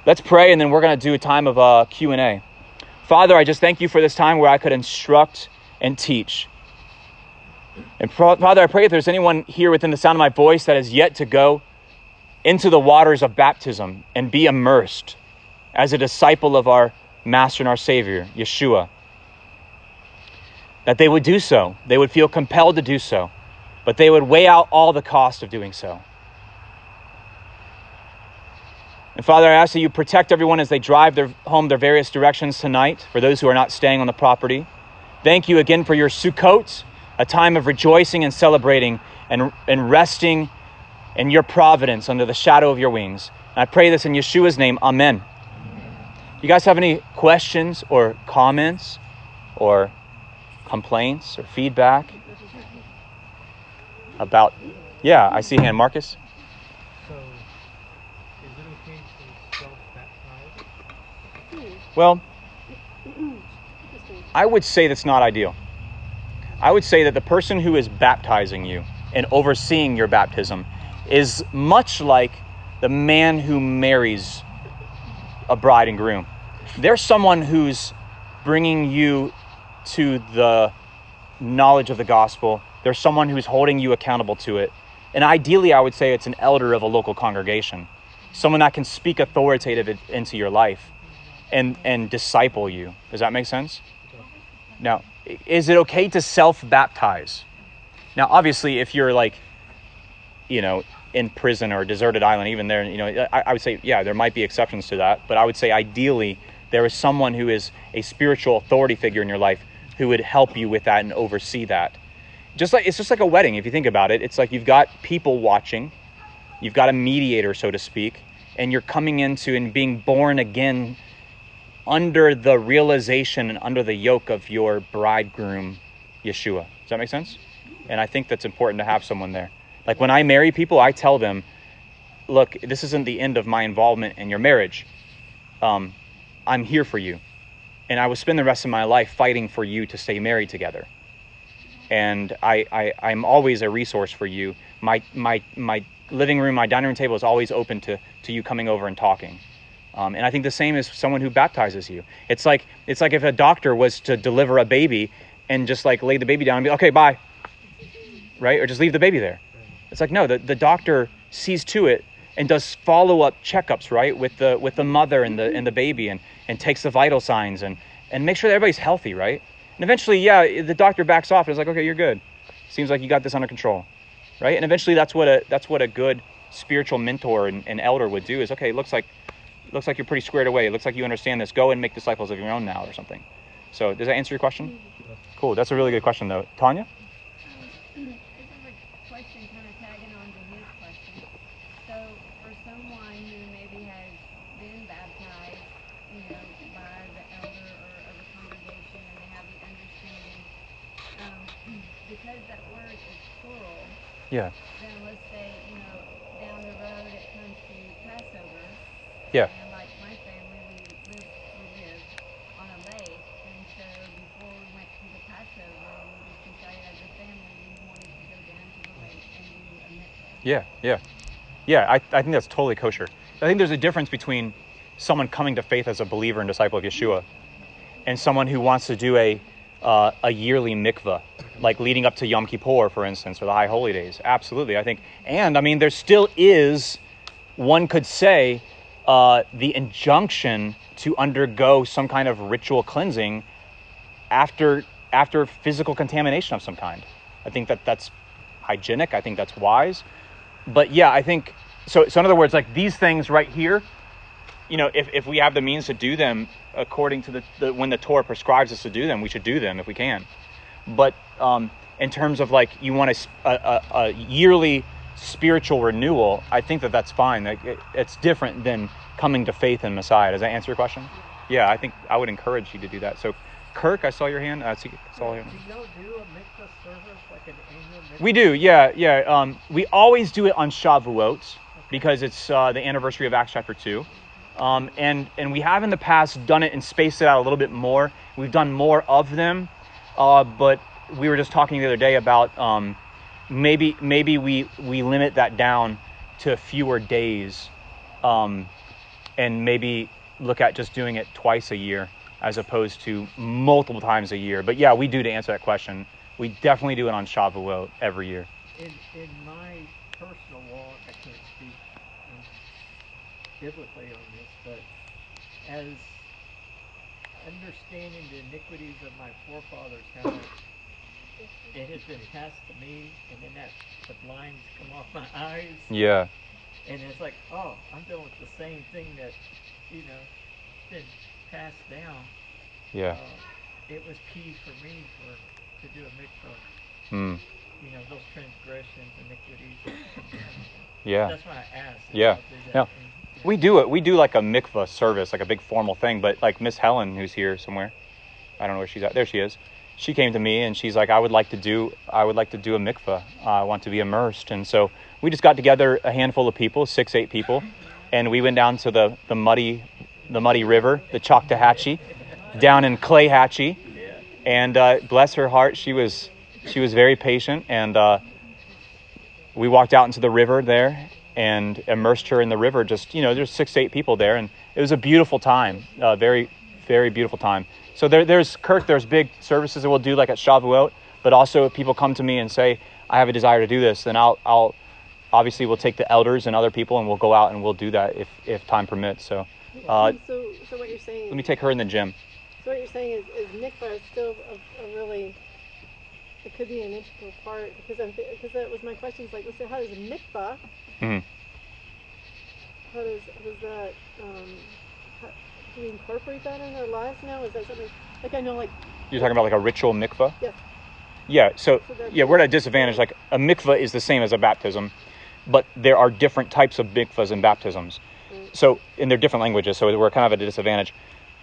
Let's pray, and then we're going to do a time of uh, Q&A. Father, I just thank you for this time where I could instruct and teach. And Father, I pray if there's anyone here within the sound of my voice that has yet to go into the waters of baptism and be immersed as a disciple of our Master and our Savior, Yeshua, that they would do so. They would feel compelled to do so, but they would weigh out all the cost of doing so. And Father, I ask that you protect everyone as they drive their home their various directions tonight, for those who are not staying on the property. Thank you again for your Sukkot, a time of rejoicing and celebrating and, and resting in your providence under the shadow of your wings. And I pray this in Yeshua's name. Amen. You guys have any questions or comments or complaints or feedback about? Yeah, I see hand. Marcus? So, is it okay to self-baptize? Well, I would say that's not ideal. I would say that the person who is baptizing you and overseeing your baptism is much like the man who marries a bride and groom. They're someone who's bringing you to the knowledge of the gospel. They're someone who's holding you accountable to it. And ideally, I would say it's an elder of a local congregation, someone that can speak authoritative into your life and, and disciple you. Does that make sense? Now, is it okay to self baptize? Now, obviously, if you're like, you know, in prison or a deserted island, even there, you know, I, I would say, yeah, there might be exceptions to that. But I would say, ideally, there is someone who is a spiritual authority figure in your life who would help you with that and oversee that. Just like it's just like a wedding, if you think about it. It's like you've got people watching, you've got a mediator, so to speak, and you're coming into and being born again under the realization and under the yoke of your bridegroom, Yeshua. Does that make sense? And I think that's important to have someone there. Like when I marry people, I tell them, look, this isn't the end of my involvement in your marriage. Um, I'm here for you. And I will spend the rest of my life fighting for you to stay married together. And I, I, I'm always a resource for you. My, my, my living room, my dining room table is always open to, to you coming over and talking. Um, and I think the same is someone who baptizes you. It's like it's like if a doctor was to deliver a baby and just like lay the baby down and be okay, bye, right? Or just leave the baby there. It's like no, the, the doctor sees to it and does follow up checkups, right, with the with the mother and the and the baby and and takes the vital signs and and make sure that everybody's healthy, right? And eventually, yeah, the doctor backs off and is like, okay, you're good. Seems like you got this under control, right? And eventually, that's what a that's what a good spiritual mentor and, and elder would do is okay, it looks like looks like you're pretty squared away. It looks like you understand this. Go and make disciples of your own now, or something. So, does that answer your question? Cool. That's a really good question, though. Tanya? This is a question kind of tagging on to his question. So for someone who maybe has been baptized, you know, by the elder or of a congregation and they have the understanding, um, because that word is plural, Yeah. then let's say, you know, down the road it comes to Passover. Yeah. And like my family, we live, we live on a lake, and so before we went to the Passover, we just decided as a family we wanted to go down to the lake and do a mikvah. Yeah. Yeah. Yeah. I, I think that's totally kosher. I think there's a difference between someone coming to faith as a believer and disciple of Yeshua and someone who wants to do a uh, a yearly mikvah, like leading up to Yom Kippur, for instance, or the High Holy Days. Absolutely, I think. And I mean, there still is, one could say, uh, the injunction to undergo some kind of ritual cleansing after after physical contamination of some kind. I think that that's hygienic. I think that's wise. But yeah, I think so, so in other words, like these things right here, you know, if, if we have the means to do them according to the, the when the Torah prescribes us to do them, we should do them if we can. But um, in terms of like you want a a yearly spiritual renewal, I think that that's fine. Like it, it's different than coming to faith in Messiah. Does that answer your question? Yeah, I think I would encourage you to do that. So, Kirk, I saw your hand. I see, saw your Do y'all do a mikvah service, like an annual mikvah? We do, yeah, yeah. Um, we always do it on Shavuot because it's uh, the anniversary of Acts chapter two, um, and and we have in the past done it and spaced it out a little bit more. We've done more of them, uh, but we were just talking the other day about um, maybe maybe we we limit that down to fewer days, um, and maybe look at just doing it twice a year as opposed to multiple times a year. But yeah, we do to answer that question. We definitely do it on Shavuot every year. in in my personal walk, I can't speak um, biblically on this, but as understanding the iniquities of my forefathers, how it has been passed to me, and then that the blinds come off my eyes, Yeah. and it's like, oh, I'm dealing with the same thing that you know been passed down. Yeah. Uh, it was key for me for to do a mikvah. Mm. You know those transgressions, and iniquities. Yeah. That's why I asked. Yeah. y'all do that Yeah. We do it. We do like a mikvah service, like a big formal thing. But like Miss Helen, who's here somewhere, I don't know where she's at. There she is. She came to me and she's like, I would like to do, I would like to do a mikvah. I want to be immersed. And so we just got together a handful of people, six, eight people, and we went down to the the muddy, the muddy river, the Choctawhatchee, down in Clay Clayhatchee, and uh, bless her heart, she was she was very patient and. Uh, we walked out into the river there and immersed her in the river. Just you know, there's six to eight people there, and it was a beautiful time. Uh, very, very beautiful time. So there, there's Kirk. There's big services that we'll do like at Shavuot, but also if people come to me and say, "I have a desire to do this," then I'll, I'll obviously we'll take the elders and other people, and we'll go out and we'll do that if if time permits. So uh, so, so what you're saying? let me take her in the gym. So what you're saying is, is mikvah is still a, a really, it could be an integral part because I'm because that was my question. Is like, let's say, how does mikvah? Mhm. How does how does that? Um, how, do we incorporate that in our lives now? Is that something like I know like You're talking about like a ritual mikvah. yes, Yeah, so So yeah, we're at a disadvantage. Like a mikvah is the same as a baptism, but there are different types of mikvahs and baptisms. So in their different languages, so we're kind of at a disadvantage.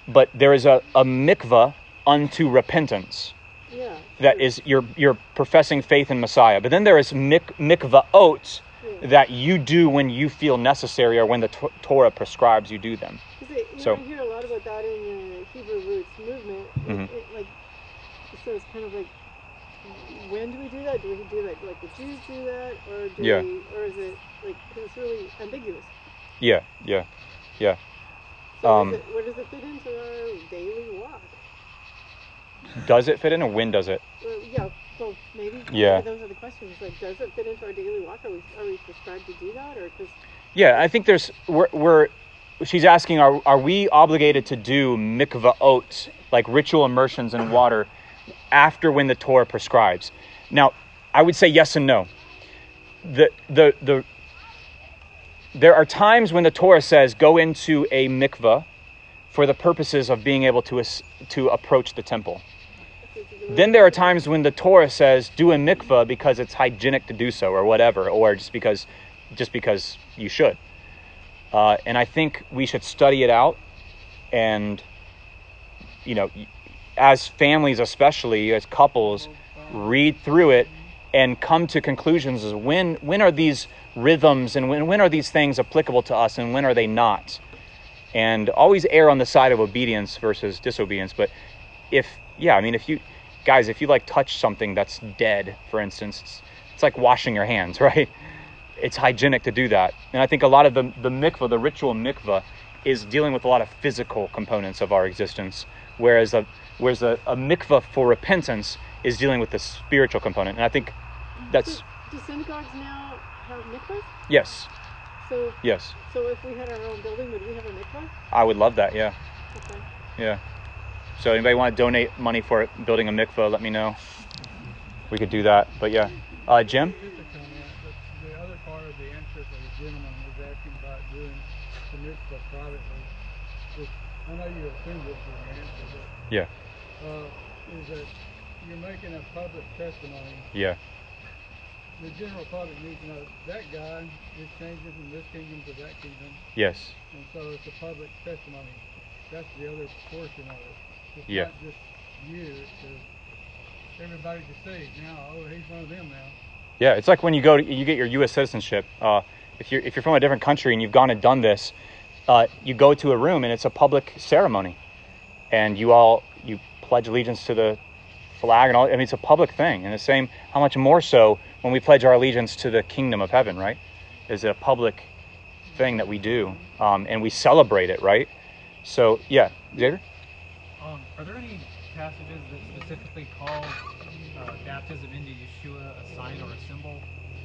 But there is a, a mikvah unto repentance yeah. that is you're you're professing faith in Messiah. But then there is mik, mikvaot Yeah. that you do when you feel necessary or when the T- Torah prescribes you do them. it, you So- know, I hear a lot about that in the Hebrew roots movement. It- Mhm. It, like, so it's kind of like, when do we do that? Do we do that? like the Jews do that, or do Yeah. we, or is it like because it's really ambiguous? Yeah, yeah, yeah. So Um, it, where does it fit into our daily walk? Does it fit in or when does it? Well, yeah, well maybe. Yeah. those are the questions. Like, does it fit into our daily walk? Are we are we prescribed to do that, or because Yeah, I think there's we're, we're she's asking are are we obligated to do mikvaot like ritual immersions in water after when the Torah prescribes? Now, I would say yes and no. The the the there are times when the Torah says go into a mikvah for the purposes of being able to to approach the temple. Then there are times when the Torah says do a mikvah because it's hygienic to do so or whatever, or just because just because you should. Uh, and I think we should study it out and you know as families especially as couples read through it and come to conclusions as when when are these rhythms and when when are these things applicable to us and when are they not? And always err on the side of obedience versus disobedience but if yeah i mean if you guys if you like touch something that's dead for instance it's, it's like washing your hands right? It's hygienic to do that. And i think a lot of the the mikvah the ritual mikvah is dealing with a lot of physical components of our existence whereas a whereas a, a mikvah for repentance is dealing with the spiritual component and i think that's do, do synagogues now have mikvahs? yes So yes so if we had our own building, would we have a mikvah? i would love that yeah Okay. Yeah. So anybody want to donate money for building a mikvah, let me know. We could do that. But yeah. Uh, Jim? Just a comment, but the other part of the answer for the gentleman was the mitzvah privately, which I know you assume this is your answer, but Yeah. uh, is that you're making a public testimony. Yeah. The general public needs to know that guy is changing from this kingdom to that kingdom, Yes. and so it's a public testimony. That's the other portion of it. It's Yeah. not just you, it's everybody to see. Now, oh, he's one of them now. Yeah, it's like when you go to you get your U.S. citizenship. Uh, if you're if you're from a different country and you've gone and done this, uh, you go to a room and it's a public ceremony, and you all you pledge allegiance to the flag and all. I mean, it's a public thing. And the same, how much more so when we pledge our allegiance to the kingdom of heaven, right? Is it a public thing that we do, um, and we celebrate it, right? So yeah, Xavier. Um, are there any passages that specifically call uh, baptism into Yeshua a sign or a symbol?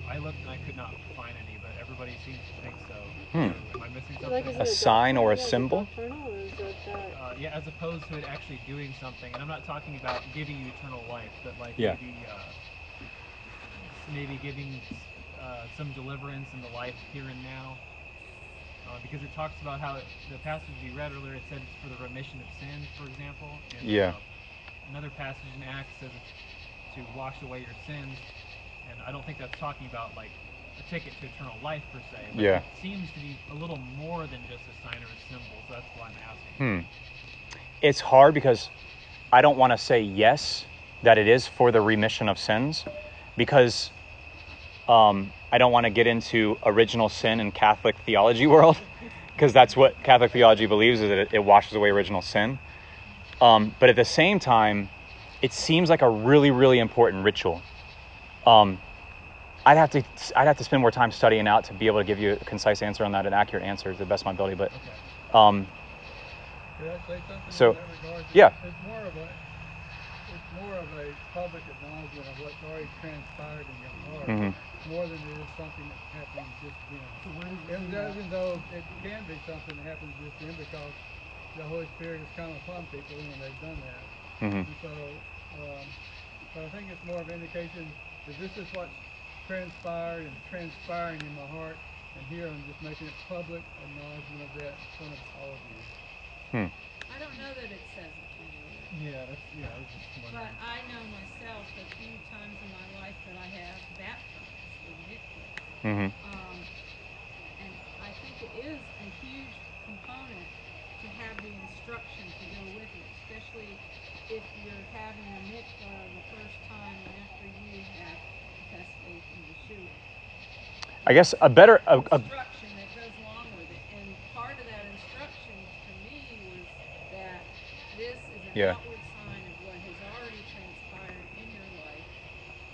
I looked and I could not find any, everybody seems to think so. Hmm. Am I missing So, like, something? A sign or a doctrinal? Yeah, is it symbol? or is it that- uh, yeah, as opposed to it actually doing something. And I'm not talking about giving you eternal life, but like Yeah. maybe uh, maybe giving uh, some deliverance in the life here and now. Uh, because it talks about how it, the passage we read earlier, it said it's for the remission of sins, for example. And, Yeah. uh, another passage in Acts says it's to wash away your sins, and I don't think that's talking about like a ticket to eternal life per se. But Yeah. It seems to be a little more than just a sign or a symbol, so that's why I'm asking. Hmm. It's hard because I don't want to say yes that it is for the remission of sins because um, I don't want to get into original sin in Catholic theology world because that's what Catholic theology believes is that it, it washes away original sin. Um, but at the same time, it seems like a really, really important ritual. Um, I'd have to I'd have to spend more time studying out to be able to give you a concise answer on that, an accurate answer to the best of my ability. But Okay. um, Could I say something So, in that regard? yeah. It's more of a, it's more of a public acknowledgement of what's already transpired in your heart, Mhm. more than it is something that happens just then. Even though, even though it can be something that happens just then because the Holy Spirit has come upon people when they've done that. mhm. And so, um, but I think it's more of an indication that this is what's transpired and transpiring in my heart, and here I'm just making a public acknowledgement of that in front of all of you. I don't know that it says it to you, Yeah, that's yeah. I was just but. I know myself the few times in my life that I have baptized with mikvah. Mhm. Um, and I think it is a huge component to have the instruction to go with it, especially if you're having a mikvah the first time after you have in Yeshua. I guess a better a, a, instruction that goes along with it. And part of that instruction to me was that this is an Yeah. outward sign of what has already transpired in your life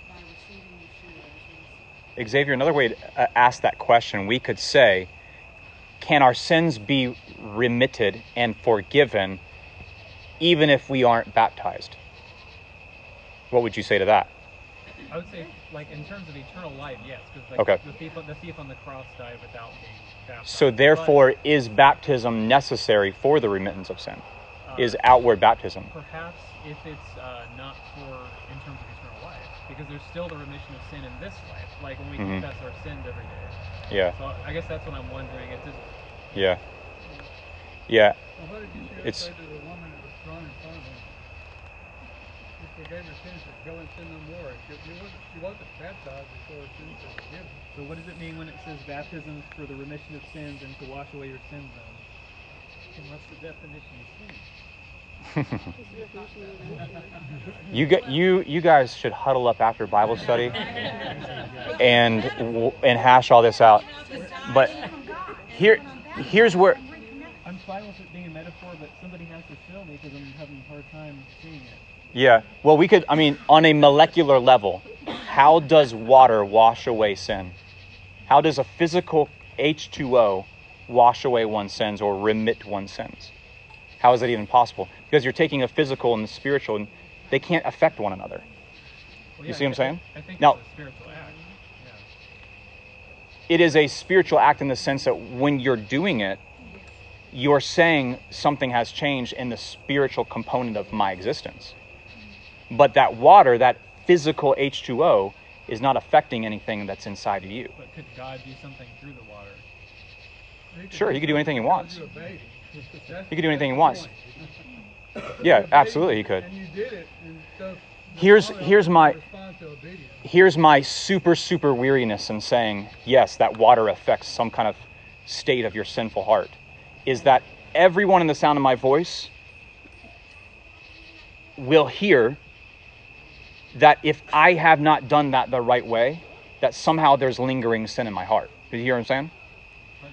by receiving Yeshua as your. Xavier, another way to uh, ask that question, we could say, can our sins be remitted and forgiven even if we aren't baptized? What would you say to that? I would say, like in terms of eternal life, yes, because like Okay. the thief, the thief on the cross died without being baptized. So, therefore, is baptism necessary for the remittance of sin? Uh, Is outward baptism? perhaps if it's uh, not for in terms of eternal life, because there's still the remission of sin in this life, like when we Mhm. confess our sins every day. Yeah, So I guess that's what I'm wondering. It's just yeah, yeah. Now, what did you It's- say to the woman that was thrown in front of him? He forgave her sins, but go sin no more. She, she, wasn't, she wasn't baptized before her sins were forgiven. so. What does it mean when it says baptism is for the remission of sins and to wash away your sins? Then And what's the definition of sin? What's the definition of remission? You get you you guys should huddle up after Bible study and and hash all this out. But here here's where I'm fine with it being a metaphor, but somebody has to fill me because I'm having a hard time seeing it. Yeah. Well, we could, I mean, on a molecular level, how does water wash away sin? How does a physical H2O wash away one's sins or remit one's sins? How is that even possible? Because you're taking a physical and the spiritual, and they can't affect one another. Well, You see what I'm saying? I think Now- it's a spiritual act. Yeah. It is a spiritual act in the sense that when you're doing it, you're saying something has changed in the spiritual component of my existence. But that water, that physical H2O, is not affecting anything that's inside of you. But could God do something through the water? Sure, he could do anything he wants. You a baby. That's- He could do anything he wants. Yeah, You're a baby, absolutely he could. And you did it, and Here's- here's my- Respond to obedience. Here's my super, super weariness in saying, yes, that water affects some kind of state of your sinful heart. Is that everyone in the sound of my voice will hear that if I have not done that the right way, that somehow there's lingering sin in my heart. Do you hear what I'm saying?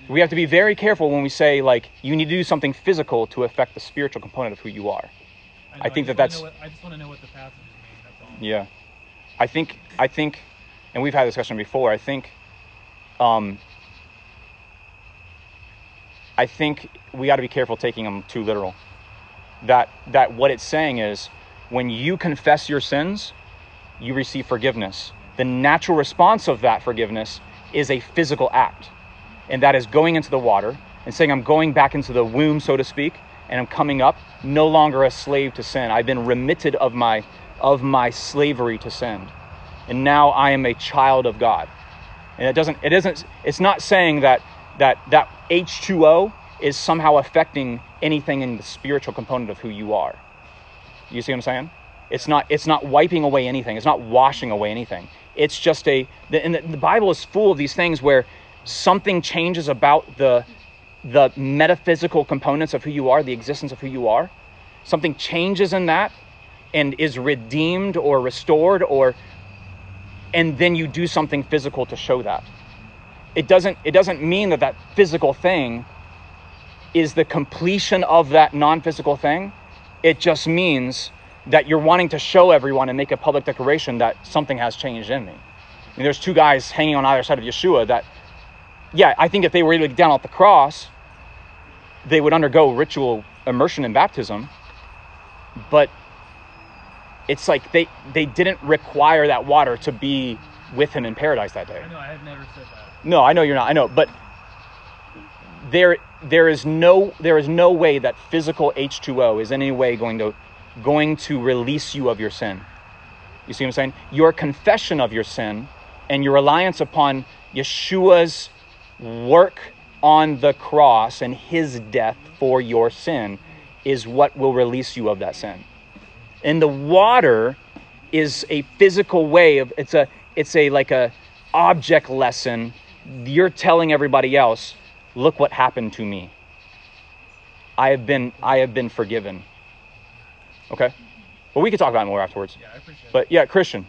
We have to be very careful when we say, like, you need to do something physical to affect the spiritual component of who you are. I, I think just that that's- what- I just want to know what the passages mean. That's all. Yeah, I think I think, and we've had this discussion before. I think, um, I think we got to be careful taking them too literal. That that what it's saying is, when you confess your sins, you receive forgiveness. The natural response of that forgiveness is a physical act, and that is going into the water and saying, "I'm going back into the womb, so to speak, and I'm coming up, no longer a slave to sin. I've been remitted of my of my slavery to sin, and now I am a child of God." And it doesn't it isn't it's not saying that that that H2O is somehow affecting anything in the spiritual component of who you are. You see what I'm saying? It's not it's not wiping away anything. It's not washing away anything. It's just a the, and the, the Bible is full of these things where something changes about the the metaphysical components of who you are, the existence of who you are. Something changes in that and is redeemed or restored or and then you do something physical to show that. It doesn't it doesn't mean that that physical thing is the completion of that non-physical thing. It just means that you're wanting to show everyone and make a public declaration that something has changed in me. I mean, there's two guys hanging on either side of Yeshua that, yeah, I think if they were able to get down off the cross, they would undergo ritual immersion in baptism. But it's like they they didn't require that water to be with him in paradise that day. I know I have never said that. No, I know you're not. I know, but there there is no there is no way that physical H2O is in any way going to going to release you of your sin. You see what I'm saying? Your confession of your sin and your reliance upon Yeshua's work on the cross and his death for your sin is what will release you of that sin. And the water is a physical way of it's a it's a like a object lesson you're telling everybody else look what happened to me i have been i have been forgiven okay? Well we could talk about it more afterwards. Yeah, I appreciate it. but yeah christian